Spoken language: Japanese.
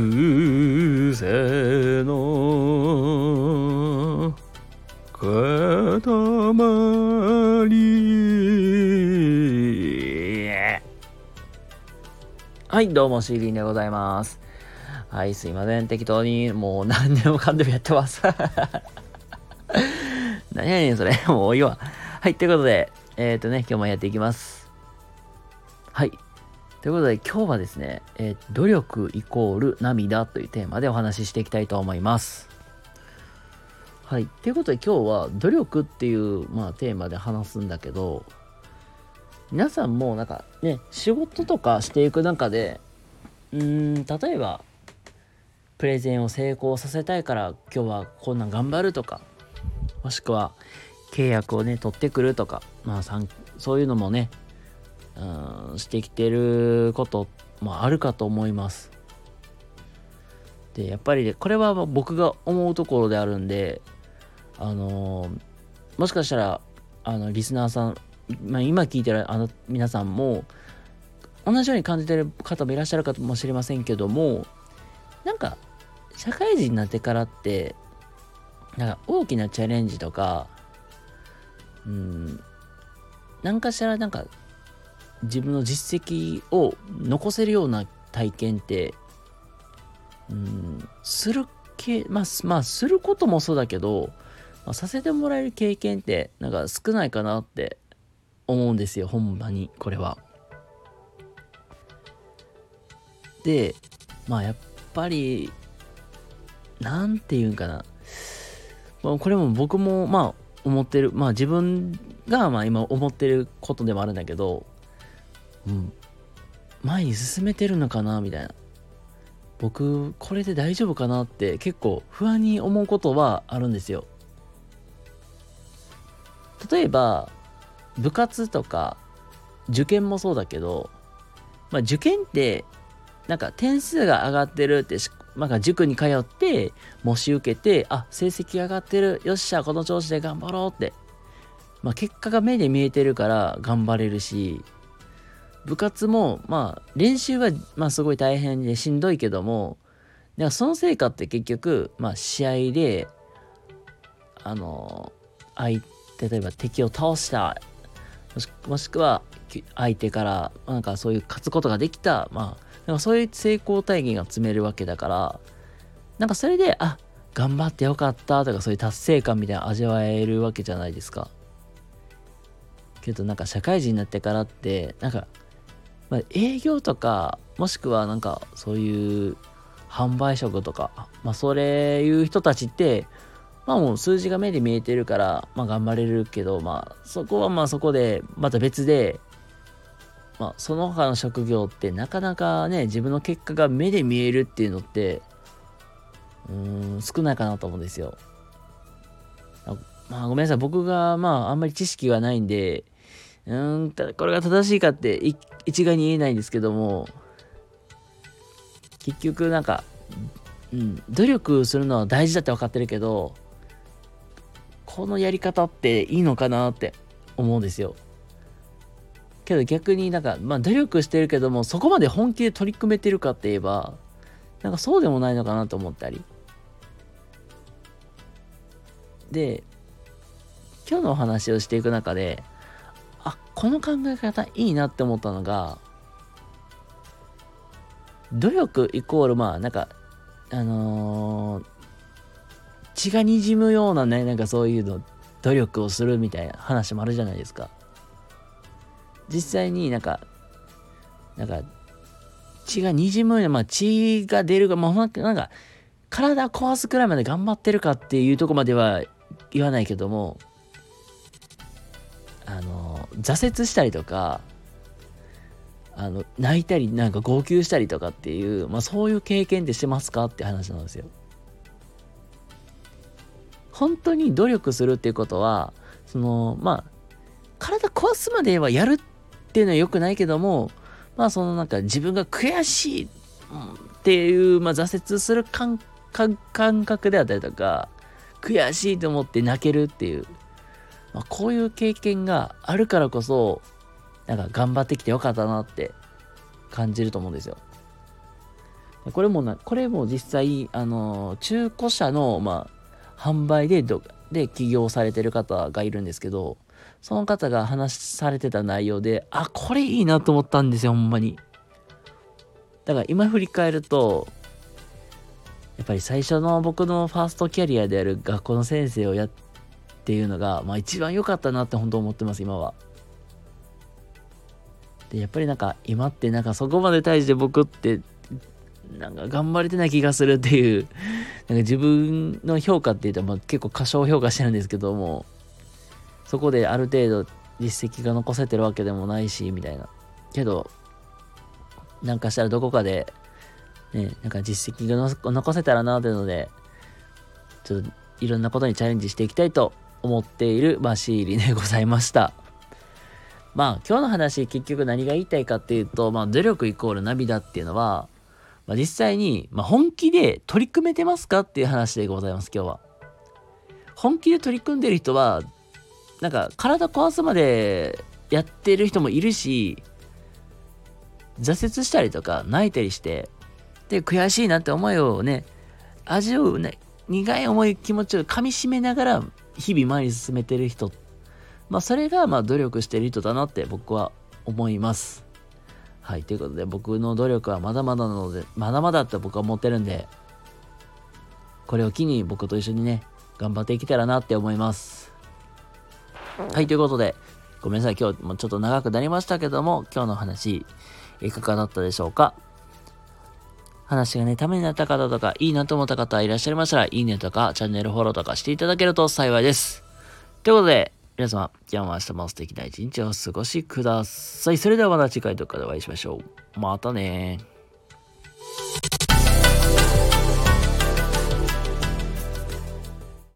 癖の塊はいどうもシーリンでございます。はいすいません。適当にもう何でもかんでもやってます。何やねんそれ。もういいわ。はいということでえっ、ー、とね今日もやっていきます。はい。ということで今日はですね、えー、努力イコール涙というテーマでお話ししていきたいと思います。はい。ということで今日は努力っていう、まあ、テーマで話すんだけど、皆さんもなんかね、仕事とかしていく中で、うん、例えば、プレゼンを成功させたいから今日はこんなん頑張るとか、もしくは契約をね、取ってくるとか、まあ、そういうのもね、してきてることもあるかと思います。で、やっぱり、これは僕が思うところであるんで、あのー、もしかしたら、あの、リスナーさん、まあ、今聞いてるあの皆さんも、同じように感じてる方もいらっしゃるかもしれませんけども、なんか、社会人になってからって、なんか大きなチャレンジとか、うん、何かしらなんか自分の実績を残せるような体験ってうんするけまあまあすることもそうだけど、まあ、させてもらえる経験ってなんか少ないかなって思うんですよほんまにこれは。でまあやっぱりなんて言うんかな、まあ、これも僕もまあ思ってるまあ自分がまあ今思ってることでもあるんだけどうん、前に進めてるのかなみたいな。僕これで大丈夫かなって結構不安に思うことはあるんですよ。例えば部活とか受験もそうだけど、まあ、受験ってなんか点数が上がってるってなんか塾に通って模試受けてあ成績上がってるよっしゃこの調子で頑張ろうって、まあ、結果が目で見えてるから頑張れるし部活もまあ練習はまあすごい大変でしんどいけどもでもその成果って結局まあ試合であの相例えば敵を倒したもしもしくは相手からなんかそういう勝つことができたまあなんかそういう成功体験が積めるわけだからなんかそれであ頑張ってよかったとかそういう達成感みたいな味わえるわけじゃないですか。けどなんか社会人になってからってなんかまあ、営業とかもしくはなんかそういう販売職とか、まあ、それいう人たちってまあもう数字が目で見えてるから、まあ頑張れるけど、まあそこはまあそこで、また別で、まあその他の職業ってなかなかね、自分の結果が目で見えるっていうのって、うーん、少ないかなと思うんですよ。まあごめんなさい、僕がまああんまり知識がないんで、うん、これが正しいかって一概に言えないんですけども、結局なんか、うん、努力するのは大事だって分かってるけど、このやり方っていいのかなって思うんですよ。けど逆になんか、まあ努力してるけども、そこまで本気で取り組めてるかって言えば、なんかそうでもないのかなと思ったり。で、今日のお話をしていく中で、この考え方いいなって思ったのが努力イコールまあなんかあのー、血がにじむようなねなんかそういうの努力をするみたいな話もあるじゃないですか。実際になんかなんか血がにじむようなまあ血が出るがもうなんか体壊すくらいまで頑張ってるかっていうとこまでは言わないけどもあの挫折したりとかあの泣いたりなんか号泣したりとかっていう、まあ、そういう経験ってしてますかって話なんですよ。本当に努力するっていうことはそのまあ体壊すまではやるっていうのは良くないけどもまあそのなんか自分が悔しいっていう、まあ、挫折する感覚であったりとか悔しいと思って泣けるっていうまあ、こういう経験があるからこそ、なんか頑張ってきてよかったなって感じると思うんですよ。これもな、これも実際、あの、中古車の、まあ、販売でど、で起業されてる方がいるんですけど、その方が話されてた内容で、あ、これいいなと思ったんですよ、ほんまに。だから今振り返ると、やっぱり最初の僕のファーストキャリアである学校の先生をやってていうのが、まあ一番良かったなって本当思ってます、今は。で、やっぱりなんか今ってなんかそこまで対して僕ってなんか頑張れてない気がするっていう、なんか自分の評価って言うと、まあ、結構過小評価してるんですけども、そこである程度実績が残せてるわけでもないし、みたいな。けど、なんかしたらどこかで、ね、なんか実績が残せたらなっていうので、ちょっといろんなことにチャレンジしていきたいと思っている、まあ、シーリでございました。まあ、今日の話、結局何が言いたいかっていうと、まあ、努力イコール涙っていうのは、まあ、実際に、まあ、本気で取り組めてますかっていう話でございます、今日は。本気で取り組んでる人は、なんか体壊すまでやってる人もいるし、挫折したりとか泣いたりして、で、悔しいなって思いをね、味をね、苦い思い気持ちを噛みしめながら日々前に進めてる人。まあそれがまあ努力してる人だなって僕は思います。はい、ということで僕の努力はまだまだなので、まだまだって僕は思ってるんで、これを機に僕と一緒にね、頑張っていけたらなって思います。はい、ということで、ごめんなさい、今日もちょっと長くなりましたけども、今日の話、いかがだったでしょうか？話がね、ためになった方とか、いいなと思った方いらっしゃいましたら、いいねとか、チャンネルフォローとかしていただけると幸いです。ということで、皆様、今日も明日も素敵な一日をお過ごしください。それではまた次回とかでお会いしましょう。またね